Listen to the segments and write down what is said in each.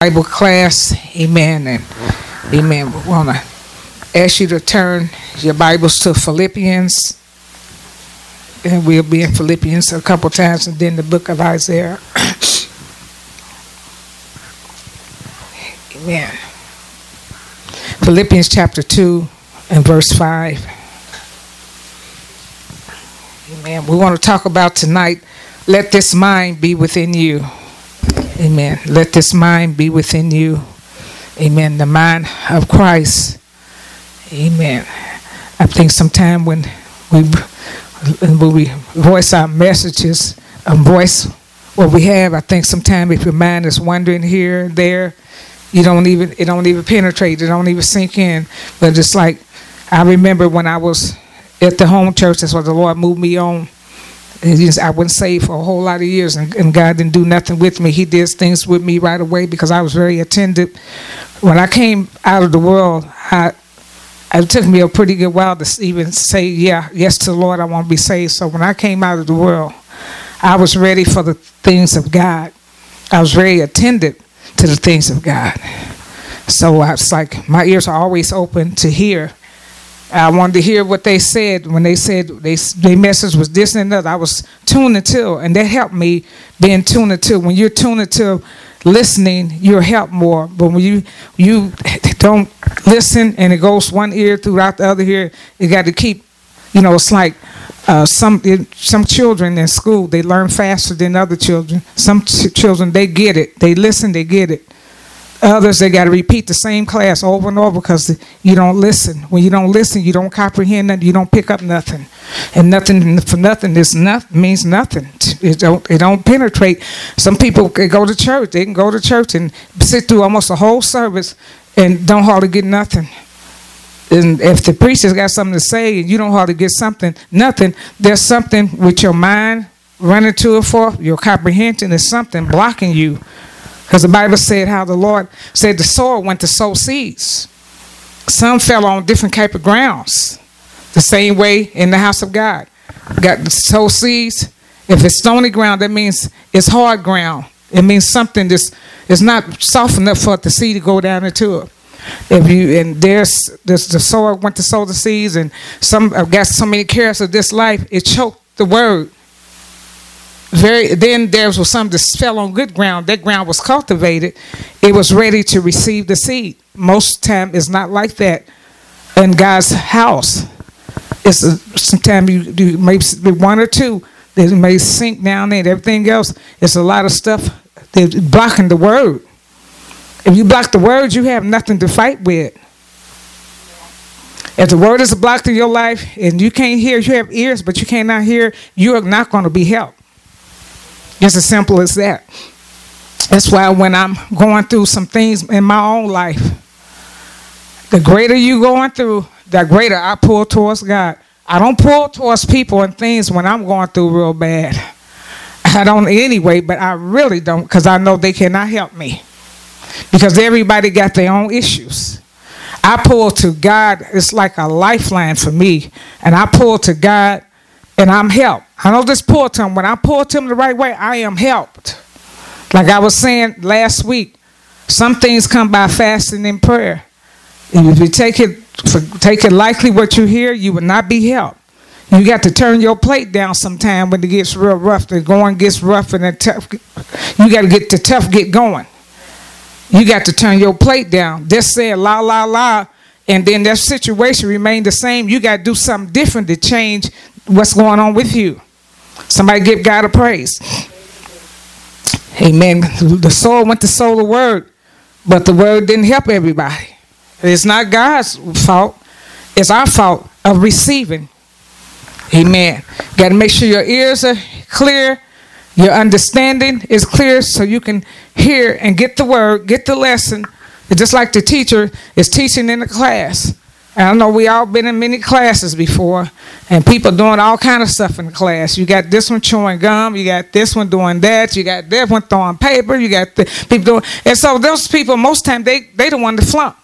Bible class. Amen. And amen. We want to ask you to turn your Bibles to Philippians. And we'll be in Philippians a couple times and then the book of Isaiah. amen. Philippians chapter 2 and verse 5. Amen. We want to talk about tonight let this mind be within you. Amen. Let this mind be within you. Amen. The mind of Christ. Amen. I think sometime when we when we voice our messages, a voice what we have, I think sometime if your mind is wandering here and there, you don't even it don't even penetrate, it don't even sink in. But it's like I remember when I was at the home church, that's what the Lord moved me on I wasn't saved for a whole lot of years, and, and, God didn't do nothing with me. He did things with me right away because I was very attentive. When I came out of the world, I, it took me a pretty good while to even say, yeah, yes to the Lord, I want to be saved. So when I came out of the world, I was ready for the things of God. I was very attentive to the things of God. So I was like, my ears are always open to hear I wanted to hear what they said when they said they their message was this and that. I was tuned into, and that helped me being tuned into. When you're tuned into listening, you're helped more. But when you you don't listen and it goes one ear throughout the other ear, you got to keep. You know, it's like uh, some some children in school they learn faster than other children. Some ch- children they get it, they listen, they get it. Others, they got to repeat the same class over and over because you don't listen. When you don't listen, you don't comprehend nothing. You don't pick up nothing, and nothing for nothing is not means nothing. It don't it don't penetrate. Some people can go to church. They can go to church and sit through almost a whole service and don't hardly get nothing. And if the preacher's got something to say and you don't hardly get something, nothing, there's something with your mind running to it for your comprehension is something blocking you because the Bible said how the Lord said the soil went to sow seeds. Some fell on different type of grounds. The same way in the house of God. Got to sow seeds. If it's stony ground, that means it's hard ground. It means something that's is not soft enough for the seed to go down into it. If you and there's, there's the soil went to sow the seeds, and some I've got so many cares of this life, it choked the word very then there was some that fell on good ground. That ground was cultivated. It was ready to receive the seed. Most time it's not like that in god's house. It's uh, a, sometimes you do maybe one or two that may sink down there everything else. It's a lot of stuff that's blocking the word. If you block the word you have nothing to fight with. If the word is blocked in your life and you can't hear you have ears but you cannot hear you are not going to be helped just as simple as that. That's why when I'm going through some things in my own life, the greater you going through, the greater I pull towards God. I don't pull towards people and things when I'm going through real bad. I don't anyway, but I really don't because I know they cannot help me. Because everybody got their own issues. I pull to God, it's like a lifeline for me. And I pull to God and I'm helped. I know this pull to him. When I pull to him the right way, I am helped. Like I was saying last week, some things come by fasting and prayer. If you take it for, take it likely what you hear, you will not be helped. You got to turn your plate down sometime when it gets real rough. The going gets rough and the tough. You got to get the tough get going. You got to turn your plate down. Just say la la la, and then that situation remain the same. You got to do something different to change what's going on with you. Somebody give God a praise. Amen. The soul went to sow the word, but the word didn't help everybody. It's not God's fault, it's our fault of receiving. Amen. Got to make sure your ears are clear, your understanding is clear so you can hear and get the word, get the lesson. Just like the teacher is teaching in the class. I know we all been in many classes before, and people doing all kind of stuff in the class. You got this one chewing gum, you got this one doing that, you got that one throwing paper, you got the people doing, and so those people most time they they the one to flunk.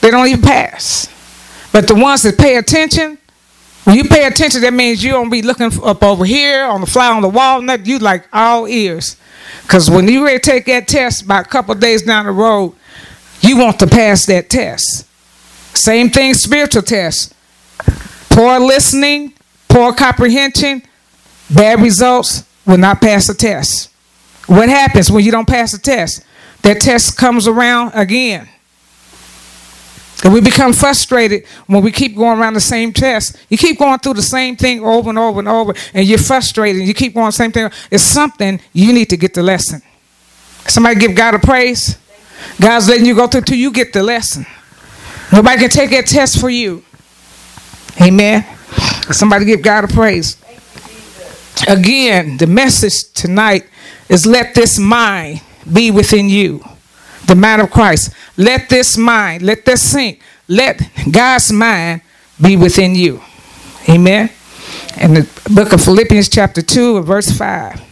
They don't even pass. But the ones that pay attention, when you pay attention, that means you don't be looking up over here on the fly on the wall. Nothing. You like all ears. Because when you ready to take that test, about a couple days down the road, you want to pass that test. Same thing, spiritual test. Poor listening, poor comprehension, bad results will not pass the test. What happens when you don't pass the test? That test comes around again. And we become frustrated when we keep going around the same test. You keep going through the same thing over and over and over, and you're frustrated. And you keep going the same thing. It's something you need to get the lesson. Somebody give God a praise. God's letting you go through till you get the lesson. Nobody can take that test for you. Amen. Somebody give God a praise. Again, the message tonight is let this mind be within you. The mind of Christ. Let this mind, let this sink. Let God's mind be within you. Amen. In the book of Philippians, chapter 2, verse 5,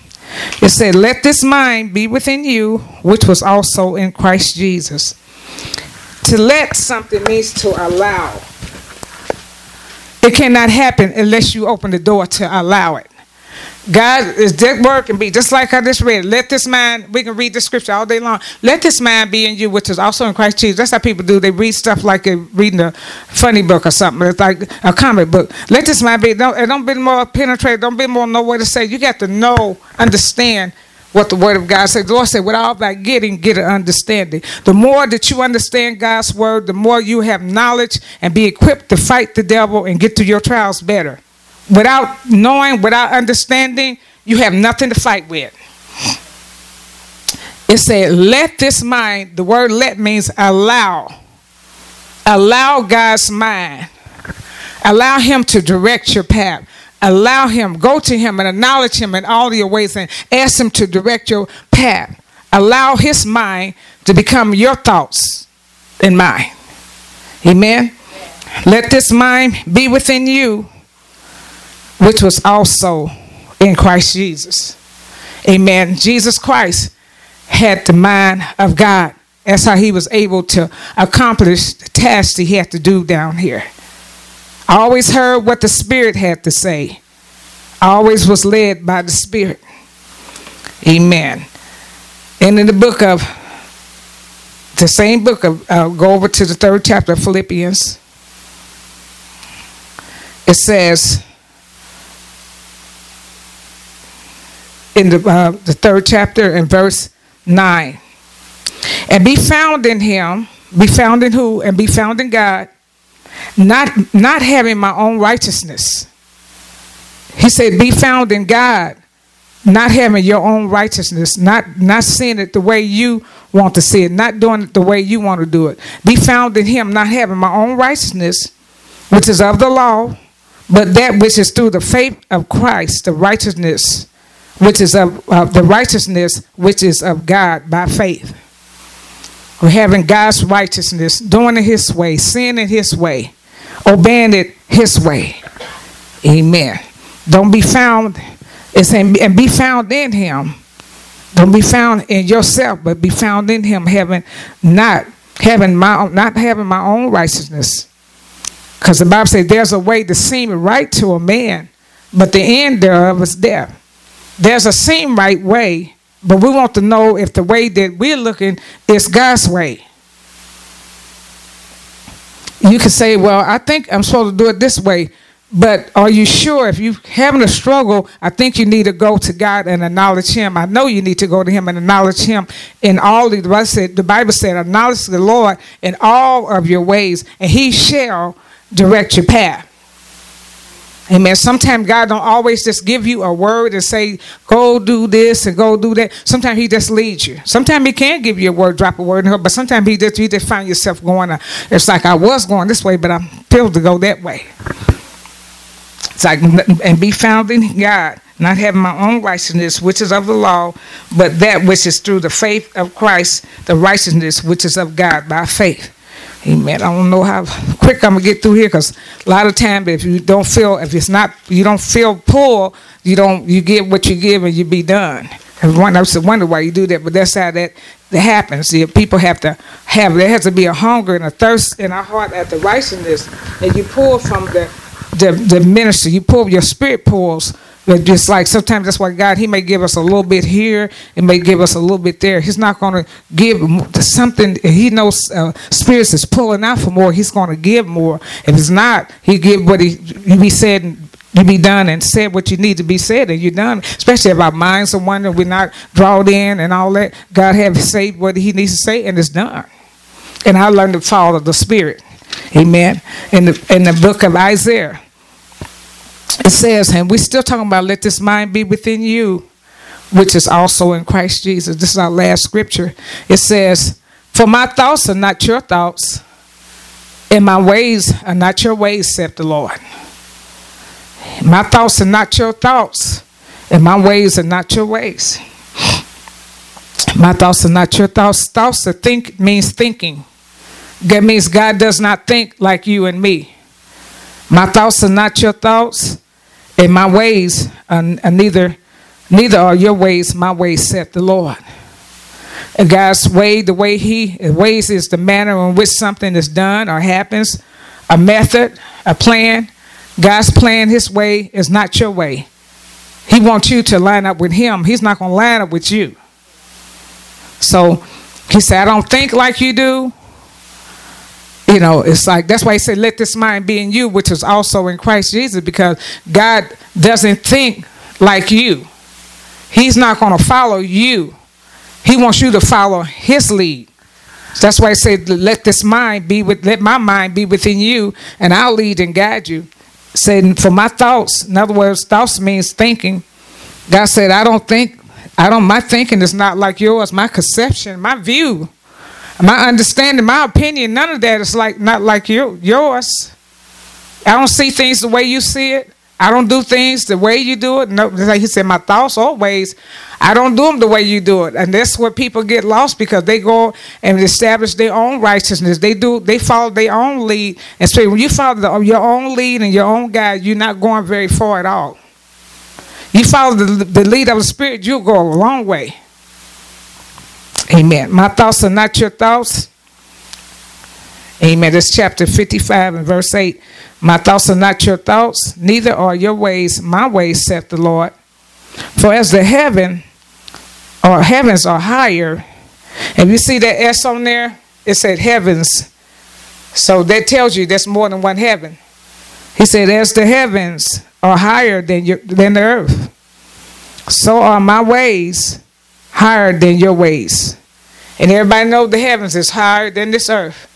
it said, Let this mind be within you, which was also in Christ Jesus. To let something means to allow. It cannot happen unless you open the door to allow it. God is that word can be just like I just read. Let this mind, we can read the scripture all day long. Let this mind be in you, which is also in Christ Jesus. That's how people do. They read stuff like reading a funny book or something. It's like a comic book. Let this mind be. Don't, don't be more penetrated. Don't be more know what to say. You got to know, understand what the word of God says. The Lord said, with all that getting, get an understanding. The more that you understand God's word, the more you have knowledge and be equipped to fight the devil and get through your trials better without knowing, without understanding, you have nothing to fight with. It said, let this mind, the word let means allow. Allow God's mind. Allow Him to direct your path. Allow Him, go to Him and acknowledge Him in all your ways and ask Him to direct your path. Allow His mind to become your thoughts and mine. Amen. Let this mind be within you which was also in Christ Jesus. Amen. Jesus Christ had the mind of God. That's how he was able to accomplish the task he had to do down here. I always heard what the Spirit had to say. I always was led by the Spirit. Amen. And in the book of, the same book of, uh, go over to the third chapter of Philippians. It says, in the, uh, the third chapter and verse 9. And be found in him, be found in who? And be found in God, not, not having my own righteousness. He said, be found in God, not having your own righteousness, not, not seeing it the way you want to see it, not doing it the way you want to do it. Be found in him, not having my own righteousness, which is of the law, but that which is through the faith of Christ, the righteousness which is of, of the righteousness which is of God by faith. Having God's righteousness, doing it His way, seeing it His way, obeying it His way. Amen. Don't be found, it's in, and be found in Him. Don't be found in yourself, but be found in Him, having not having my not having my own righteousness. Because the Bible says there's a way to seem right to a man, but the end thereof is death there's a seem right way, but we want to know if the way that we're looking is God's way. You can say, Well, I think I'm supposed to do it this way. But are you sure if you're having a struggle, I think you need to go to God and acknowledge Him. I know you need to go to Him and acknowledge Him in all the Bible said, the Bible said, acknowledge the Lord in all of your ways, and He shall direct your path. Amen. Sometimes God don't always just give you a word and say, go do this and go do that. Sometimes he just leads you. Sometimes he can give you a word, drop a word in her, but sometimes he just you just find yourself going, uh, it's like I was going this way, but I'm filled to go that way. It's like, and be found in God, not having my own righteousness, which is of the law, but that which is through the faith of Christ, the righteousness which is of God by faith. Amen. I don't know how quick I'm gonna get through here because a lot of time if you don't feel if it's not you don't feel pull you don't you get what you give and you be done. Everyone else wonder why you do that, but that's how that that happens. See, people have to have there has to be a hunger and a thirst in our heart at the righteousness, and you pull from the the, the ministry. You pull your spirit pulls But just like sometimes that's why God, He may give us a little bit here, and may give us a little bit there. He's not going to give something. He knows uh, spirits is pulling out for more. He's going to give more. If it's not, He give what He be said. You be done and said what you need to be said, and you're done. Especially if our minds are wondering, we're not drawn in and all that. God have said what He needs to say, and it's done. And I learned to follow the Spirit. Amen. In the in the book of Isaiah, it says, and we're still talking about let this mind be within you, which is also in Christ Jesus. This is our last scripture. It says, For my thoughts are not your thoughts, and my ways are not your ways, saith the Lord. My thoughts are not your thoughts, and my ways are not your ways. My thoughts are not your thoughts. Thoughts to think means thinking. That means God does not think like you and me. My thoughts are not your thoughts, and my ways are, are neither neither are your ways my ways saith the lord. And god's way the way he ways is the manner in which something is done or happens a method a plan. God's plan his way is not your way. He wants you to line up with him. He's not going to line up with you. So he said i don't think like you do you know, it's like that's why he said, "Let this mind be in you, which is also in Christ Jesus," because God doesn't think like you. He's not going to follow you. He wants you to follow His lead. That's why he said, "Let this mind be with, let my mind be within you, and I'll lead and guide you." Said, "For my thoughts." In other words, thoughts means thinking. God said, "I don't think. I don't. My thinking is not like yours. My conception, my view." My understanding, my opinion, none of that is like not like you, yours. I don't see things the way you see it. I don't do things the way you do it. No, like he said, my thoughts always. I don't do them the way you do it, and that's where people get lost because they go and establish their own righteousness. They do. They follow their own lead, and so when you follow the, your own lead and your own guide, you're not going very far at all. You follow the, the lead of the Spirit, you'll go a long way. Amen. My thoughts are not your thoughts. Amen. That's chapter 55 and verse 8. My thoughts are not your thoughts, neither are your ways my ways, saith the Lord. For as the heaven or heavens are higher, and you see that S on there, it said heavens. So that tells you there's more than one heaven. He said, as the heavens are higher than your, than the earth, so are my ways higher than your ways. And everybody know the heavens is higher than this earth.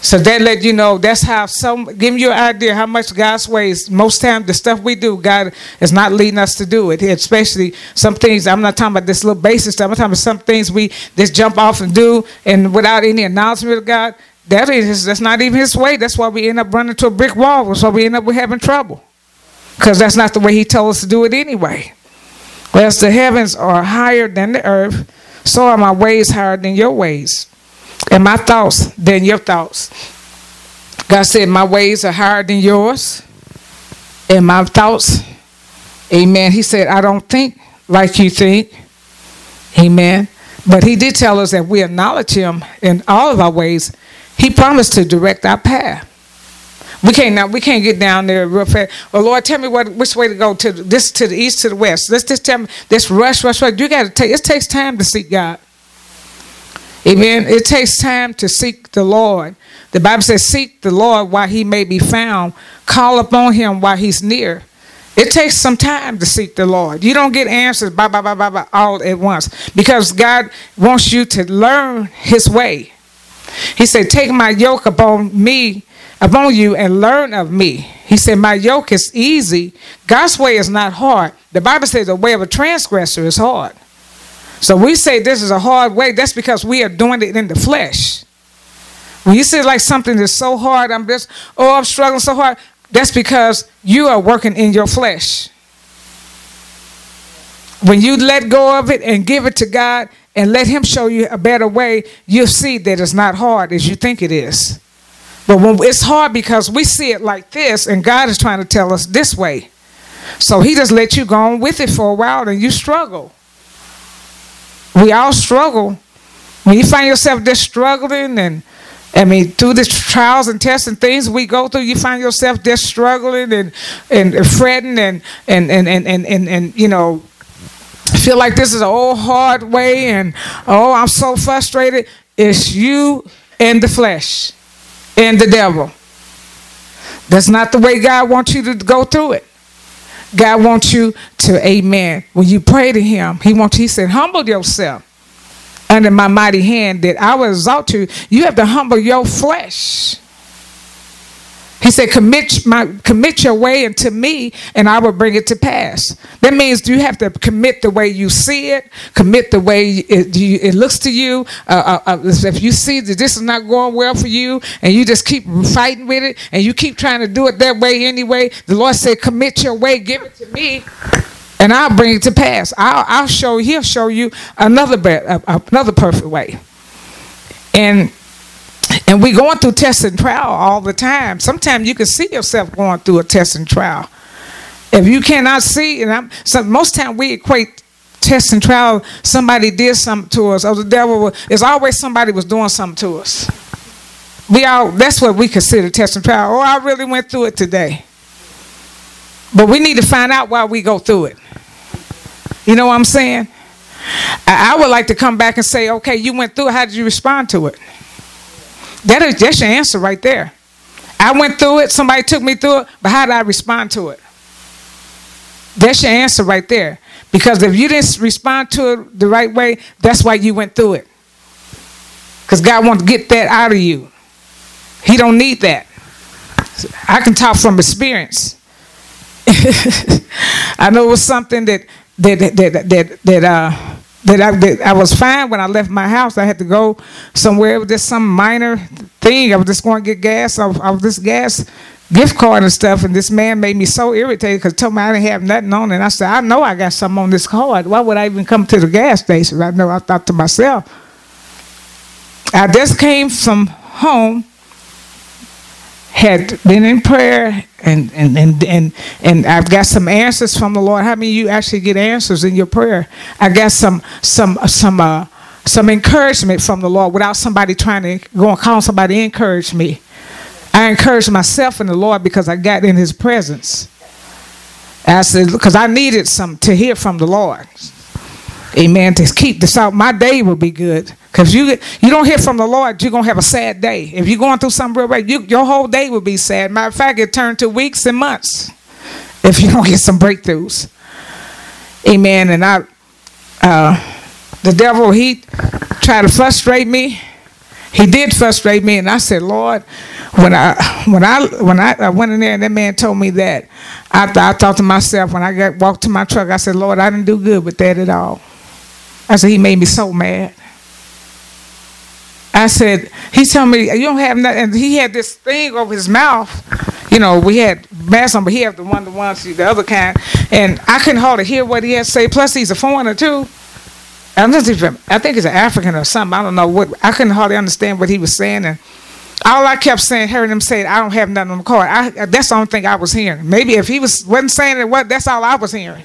So that let you know that's how some give you an idea how much God's ways. Most time the stuff we do, God is not leading us to do it. Especially some things. I'm not talking about this little basic stuff. I'm talking about some things we just jump off and do, and without any announcement of God. That is that's not even His way. That's why we end up running to a brick wall. That's why we end up with having trouble, because that's not the way He told us to do it anyway. Whereas the heavens are higher than the earth, so are my ways higher than your ways, and my thoughts than your thoughts. God said, My ways are higher than yours, and my thoughts, amen. He said, I don't think like you think, amen. But He did tell us that we acknowledge Him in all of our ways. He promised to direct our path. We can't now. We can't get down there real fast. Well, Lord, tell me what which way to go to this to the east to the west. Let's just tell me this rush, rush, rush. You got to take. It takes time to seek God. Amen. It takes time to seek the Lord. The Bible says, "Seek the Lord while He may be found. Call upon Him while He's near." It takes some time to seek the Lord. You don't get answers blah, blah, blah, blah, blah, all at once because God wants you to learn His way. He said, Take my yoke upon me upon you and learn of me. He said, My yoke is easy. God's way is not hard. The Bible says the way of a transgressor is hard. So we say this is a hard way, that's because we are doing it in the flesh. When you say like something that's so hard, I'm just, oh, I'm struggling so hard, that's because you are working in your flesh. When you let go of it and give it to God and let Him show you a better way, you'll see that it's not hard as you think it is. But when it's hard because we see it like this, and God is trying to tell us this way. So He just let you go on with it for a while, and you struggle. We all struggle. When you find yourself just struggling and I mean, through the trials and tests and things we go through, you find yourself just struggling and and fretting and and and and and, and, and you know feel like this is an old hard way and oh i'm so frustrated it's you and the flesh and the devil. That's not the way god wants you to go through it. God wants you to amen. When you pray to him he wants he said humble yourself under my mighty hand that i will exalt you. You have to humble your flesh he said, commit, my, commit your way unto me, and I will bring it to pass. That means you have to commit the way you see it, commit the way it, you, it looks to you. Uh, uh, uh, if you see that this is not going well for you, and you just keep fighting with it, and you keep trying to do it that way anyway, the Lord said, commit your way, give it to me, and I'll bring it to pass. I'll, I'll show. He'll show you another, another perfect way. And and we're going through test and trial all the time. Sometimes you can see yourself going through a test and trial. If you cannot see, and I'm, so most time we equate test and trial. Somebody did something to us, or the devil. It's always somebody was doing something to us. We all. That's what we consider test and trial. Oh, I really went through it today. But we need to find out why we go through it. You know what I'm saying? I, I would like to come back and say, okay, you went through it. How did you respond to it? That is that's your answer right there. I went through it, somebody took me through it, but how did I respond to it? That's your answer right there. Because if you didn't respond to it the right way, that's why you went through it. Because God wants to get that out of you. He don't need that. I can talk from experience. I know it was something that that that that that, that uh that I, that I was fine when I left my house. I had to go somewhere. It was just some minor thing. I was just going to get gas off this gas gift card and stuff. And this man made me so irritated because told me I didn't have nothing on. And I said, I know I got something on this card. Why would I even come to the gas station? I know I thought to myself. I just came from home had been in prayer and and and and, and I've got some answers from the Lord. How many you actually get answers in your prayer? I got some some some uh some encouragement from the Lord without somebody trying to go and call somebody to encourage me. I encouraged myself in the Lord because I got in his presence. I said, because I needed some to hear from the Lord. Amen. To keep this out, my day will be good. Because you you don't hear from the Lord, you're gonna have a sad day. If you're going through something real bad, you, your whole day will be sad. Matter of fact, it turned to weeks and months if you don't get some breakthroughs. Amen. And I, uh, the devil, he tried to frustrate me. He did frustrate me, and I said, Lord, when I when I when I, I went in there and that man told me that, I, th- I thought to myself when I got walked to my truck, I said, Lord, I didn't do good with that at all. I said, He made me so mad. I said, he told me, you don't have nothing. And he had this thing over his mouth. You know, we had masks on, but he had the one, the ones, the other kind. And I couldn't hardly hear what he had to say. Plus, he's a foreigner, too. I'm just even, I think he's an African or something. I don't know what. I couldn't hardly understand what he was saying. And all I kept saying, hearing him say, I don't have nothing on the card. I, that's the only thing I was hearing. Maybe if he was wasn't saying it, what that's all I was hearing.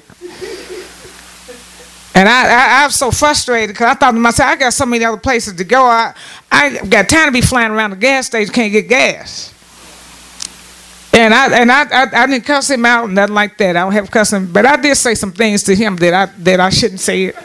And I, I, I was so frustrated because I thought to myself, I got so many other places to go. I, I got time to be flying around the gas station, can't get gas. And I and I, I, I didn't cuss him out, nothing like that. I don't have cussing, but I did say some things to him that I that I shouldn't say it.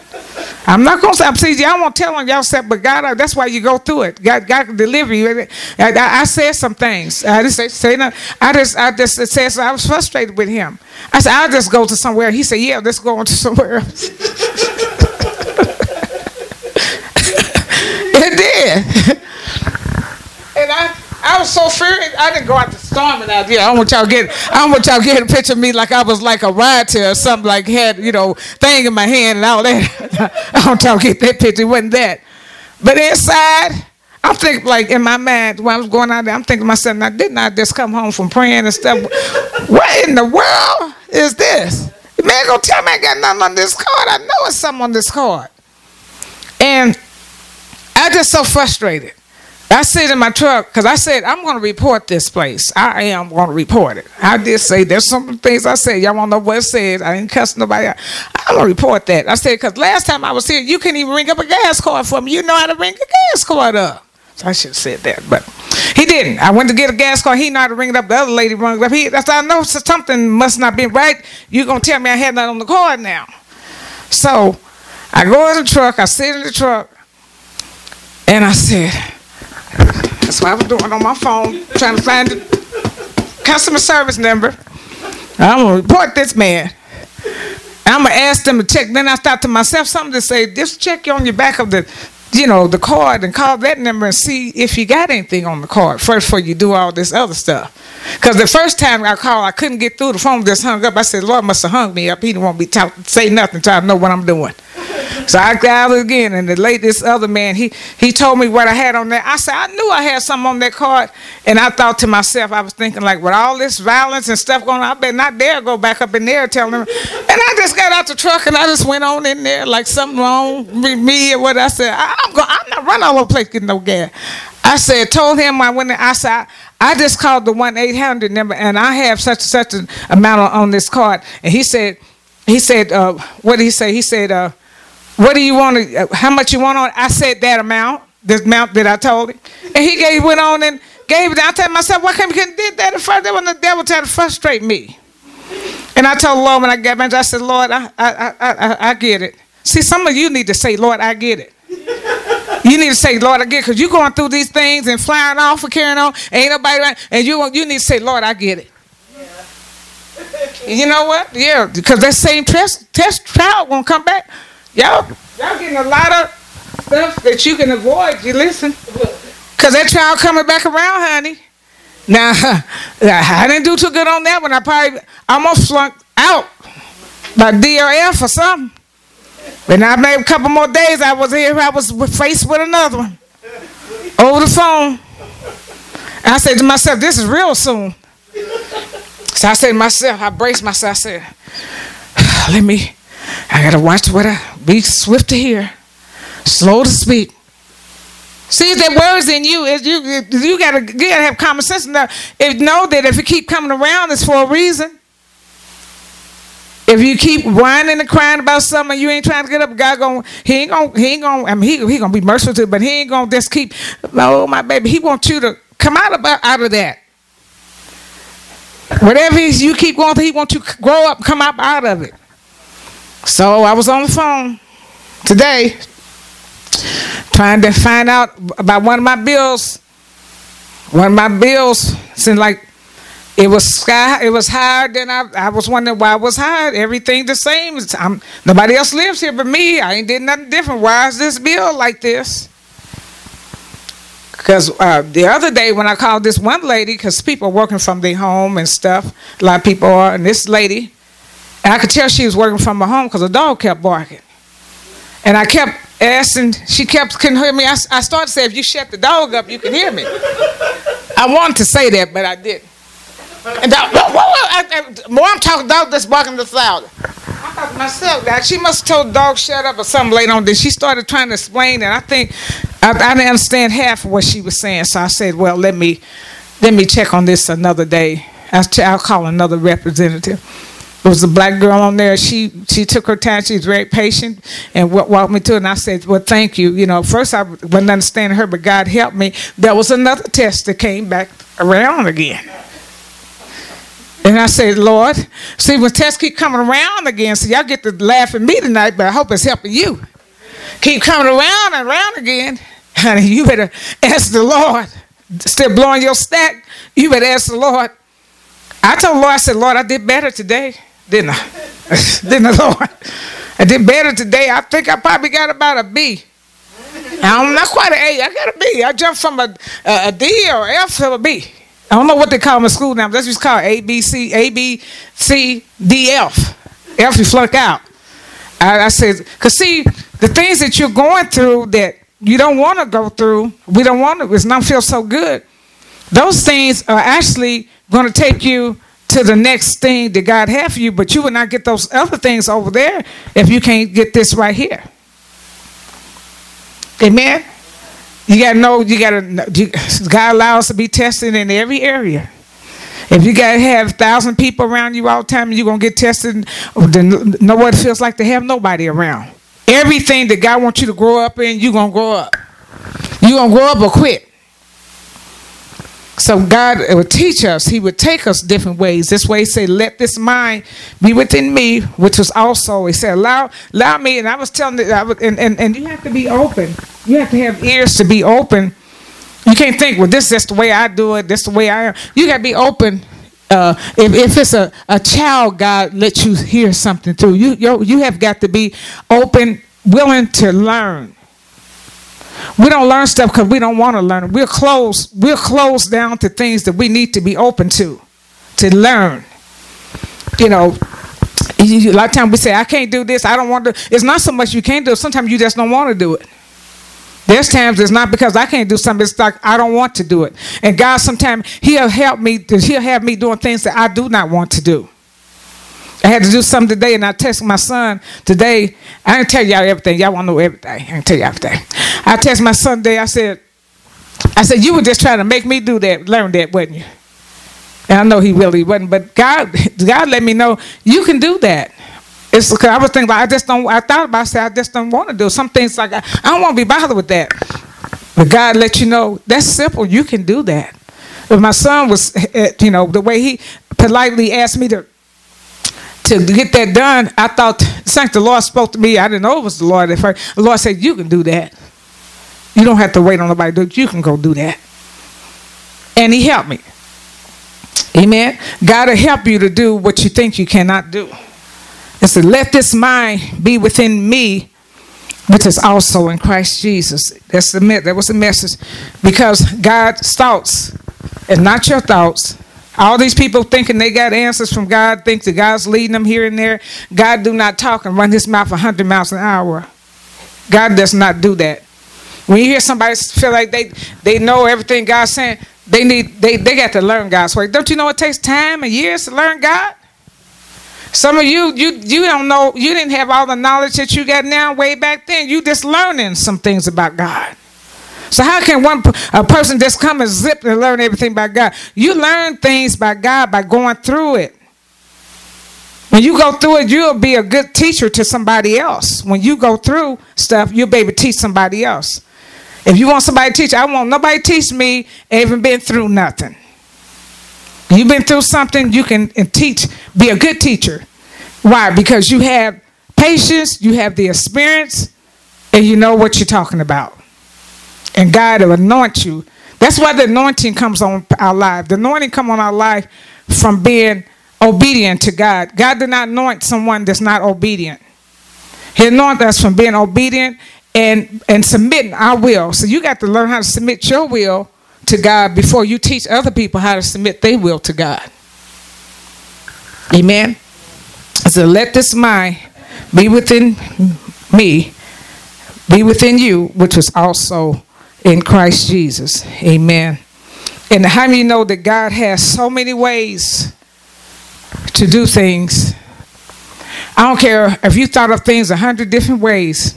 I'm not gonna say. I'm saying y'all won't tell on y'all stuff, but God, uh, that's why you go through it. God, God can deliver you. I, I, I said some things. I just say, say no. I just, I just said I was frustrated with him. I said, I'll just go to somewhere. He said, Yeah, let's go on to somewhere else. it did, I. Was so furious. I didn't go out to storming out there. I don't want y'all get. I don't want y'all get a picture of me like I was like a rioter or something like had you know thing in my hand and all that. I don't want y'all get that picture. It wasn't that. But inside, I'm thinking like in my mind when I was going out there. I'm thinking myself, now didn't I just come home from praying and stuff? what in the world is this? Man gonna tell me I got nothing on this card. I know it's something on this card. And I just so frustrated. I sit in my truck because I said I'm going to report this place. I am going to report it. I did say there's some things I said. Y'all want to know what it says? I didn't cuss nobody. Out. I'm going to report that. I said because last time I was here, you couldn't even ring up a gas card for me. You know how to ring a gas card up. So I should have said that, but He didn't. I went to get a gas car. He not to ring it up. The other lady rung up. He, that's I know something must not be right. You gonna tell me I had that on the card now? So I go in the truck. I sit in the truck, and I said, "That's what I was doing on my phone, trying to find the customer service number. I'm gonna report this man." I'm gonna ask them to check. Then I thought to myself something to say. Just check on your back of the you know, the card and call that number and see if you got anything on the card first before you do all this other stuff. Because the first time I called, I couldn't get through. The phone just hung up. I said, Lord must have hung me up. He didn't want me to talk, say nothing until I know what I'm doing. So I it again, and the late this other man, he he told me what I had on there. I said I knew I had something on that card, and I thought to myself, I was thinking like, with all this violence and stuff going on, I bet not dare go back up in there and tell them. And I just got out the truck and I just went on in there like something wrong with me or what. I said I, am going, I'm not running all over the place getting no gas. I said, told him I went. In I said. I just called the one eight hundred number, and I have such and such an amount on, on this card. And he said, he said, uh, what did he say? He said, uh, what do you want to, uh, how much you want on? I said that amount, the amount that I told him. And he gave, went on and gave it. I told myself, why can't you did that at first? When the devil tried to frustrate me. And I told the Lord when I got back, I said, Lord, I, I, I, I, I get it. See, some of you need to say, Lord, I get it. You need to say, Lord, I get it, because you're going through these things and flying off and carrying on. Ain't nobody. And you, you need to say, Lord, I get it. You know what? Yeah, because that same test, test trial won't come back. Y'all, y'all getting a lot of stuff that you can avoid. You listen, cause that child coming back around, honey. Now, I didn't do too good on that one. I probably almost flunked out by DRF or something. But I made a couple more days. I was here. I was faced with another one over the phone. I said to myself, "This is real soon." So I said to myself, I braced myself. I said, "Let me I gotta watch what I be swift to hear, slow to speak. See if that words in you is you you gotta you gotta have common sense enough. If know that if you keep coming around, it's for a reason. If you keep whining and crying about something, you ain't trying to get up. God going he ain't gonna he ain't gonna I mean he he gonna be merciful to, you, but he ain't gonna just keep. Oh my baby, he wants you to come out of out of that. Whatever you keep going through, he wants you to grow up, come up out of it. So I was on the phone today trying to find out about one of my bills. One of my bills seemed like it was sky. It was higher than I. I was wondering why it was higher. Everything the same. I'm, nobody else lives here but me. I ain't did nothing different. Why is this bill like this? Because uh, the other day when I called this one lady, because people are working from their home and stuff, a lot of people are, and this lady, and I could tell she was working from her home because the dog kept barking. And I kept asking, she kept couldn't hear me. I, I started to say, if you shut the dog up, you can hear me. I wanted to say that, but I didn't. And whoa, whoa, I, I, more I'm talking, dog that's barking the louder. I myself that she must have told the dog shut up or something later on. Then she started trying to explain it. I think I, I didn't understand half of what she was saying. So I said, well, let me let me check on this another day. I'll, I'll call another representative. There was a black girl on there. She she took her time. She was very patient and walked me to it. And I said, "Well, thank you." You know, first I wasn't understanding her, but God helped me. There was another test that came back around again. And I said, Lord, see, when tests keep coming around again, so y'all get to laugh at me tonight, but I hope it's helping you. Keep coming around and around again, honey, you better ask the Lord. Still blowing your stack, you better ask the Lord. I told Lord, I said, Lord, I did better today didn't I? didn't I, Lord? I did better today. I think I probably got about a B. I'm not quite an A. I got a B. I jumped from a, a, a D or F to a B. I don't know what they call my school now. That's just called A, B, C, A, B, C, D, F. F, you flunk out. I, I said, because see, the things that you're going through that you don't want to go through, we don't want to, it's not feel so good. Those things are actually going to take you to the next thing that God has for you, but you will not get those other things over there if you can't get this right here. Amen. You gotta know. You gotta. You, God allows to be tested in every area. If you gotta have thousand people around you all the time, you're gonna get tested. Then know what it feels like to have nobody around. Everything that God wants you to grow up in, you're gonna grow up. You're gonna grow up or quit. So God would teach us. He would take us different ways. This way, he said, "Let this mind be within me," which was also he said, "Allow, allow me." And I was telling it, I was, and, and and you have to be open. You have to have ears to be open. You can't think, "Well, this is just the way I do it. This is the way I am." You got to be open. Uh, if, if it's a, a child, God let you hear something through. You you you have got to be open, willing to learn. We don't learn stuff because we don't want to learn. We're closed. We're closed down to things that we need to be open to, to learn. You know, a lot of times we say, "I can't do this. I don't want to." It's not so much you can't do it. Sometimes you just don't want to do it. There's times it's not because I can't do something. It's like I don't want to do it. And God, sometimes He'll help me. He'll have me doing things that I do not want to do. I had to do something today, and I texted my son today. I didn't tell y'all everything. Y'all want to know everything. I didn't tell y'all everything. I texted my son today. I said, I said, you were just trying to make me do that, learn that, wasn't you? And I know he really wasn't, but God, God let me know you can do that. It's because I was thinking, like, I just don't. I thought about, it, I said, I just don't want to do some things. Like I, I don't want to be bothered with that. But God let you know that's simple. You can do that. But my son was, eh, you know, the way he politely asked me to to get that done, I thought, thank the Lord spoke to me. I didn't know it was the Lord at first. The Lord said, You can do that. You don't have to wait on nobody. You can go do that. And He helped me. Amen. God will help you to do what you think you cannot do. It said, Let this mind be within me, which is also in Christ Jesus. That's the that was the message. Because God's thoughts and not your thoughts. All these people thinking they got answers from God, think that God's leading them here and there. God do not talk and run his mouth 100 miles an hour. God does not do that. When you hear somebody feel like they, they know everything God's saying, they need they, they got to learn God's way. Don't you know it takes time and years to learn God? Some of you, you you don't know, you didn't have all the knowledge that you got now way back then. You just learning some things about God. So how can one a person just come and zip and learn everything by God? You learn things by God by going through it. When you go through it, you'll be a good teacher to somebody else. When you go through stuff, you'll be able to teach somebody else. If you want somebody to teach, I want nobody teach me even been through nothing. You've been through something, you can teach, be a good teacher. Why? Because you have patience, you have the experience, and you know what you're talking about. And God will anoint you. That's why the anointing comes on our life. The anointing come on our life from being obedient to God. God did not anoint someone that's not obedient. He anointed us from being obedient and and submitting our will. So you got to learn how to submit your will to God before you teach other people how to submit their will to God. Amen. So let this mind be within me, be within you, which was also in Christ Jesus. Amen. And how many know that God has so many ways to do things? I don't care if you thought of things a hundred different ways.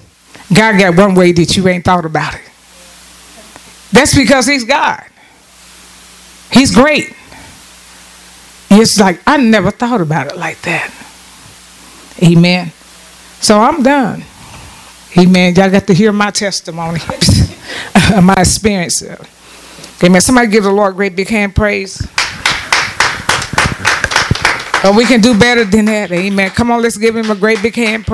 God got one way that you ain't thought about it. That's because He's God. He's great. It's like I never thought about it like that. Amen. So I'm done. Amen. Y'all got to hear my testimony, my experience. Amen. Somebody give the Lord a great big hand praise. But we can do better than that. Amen. Come on, let's give him a great big hand praise.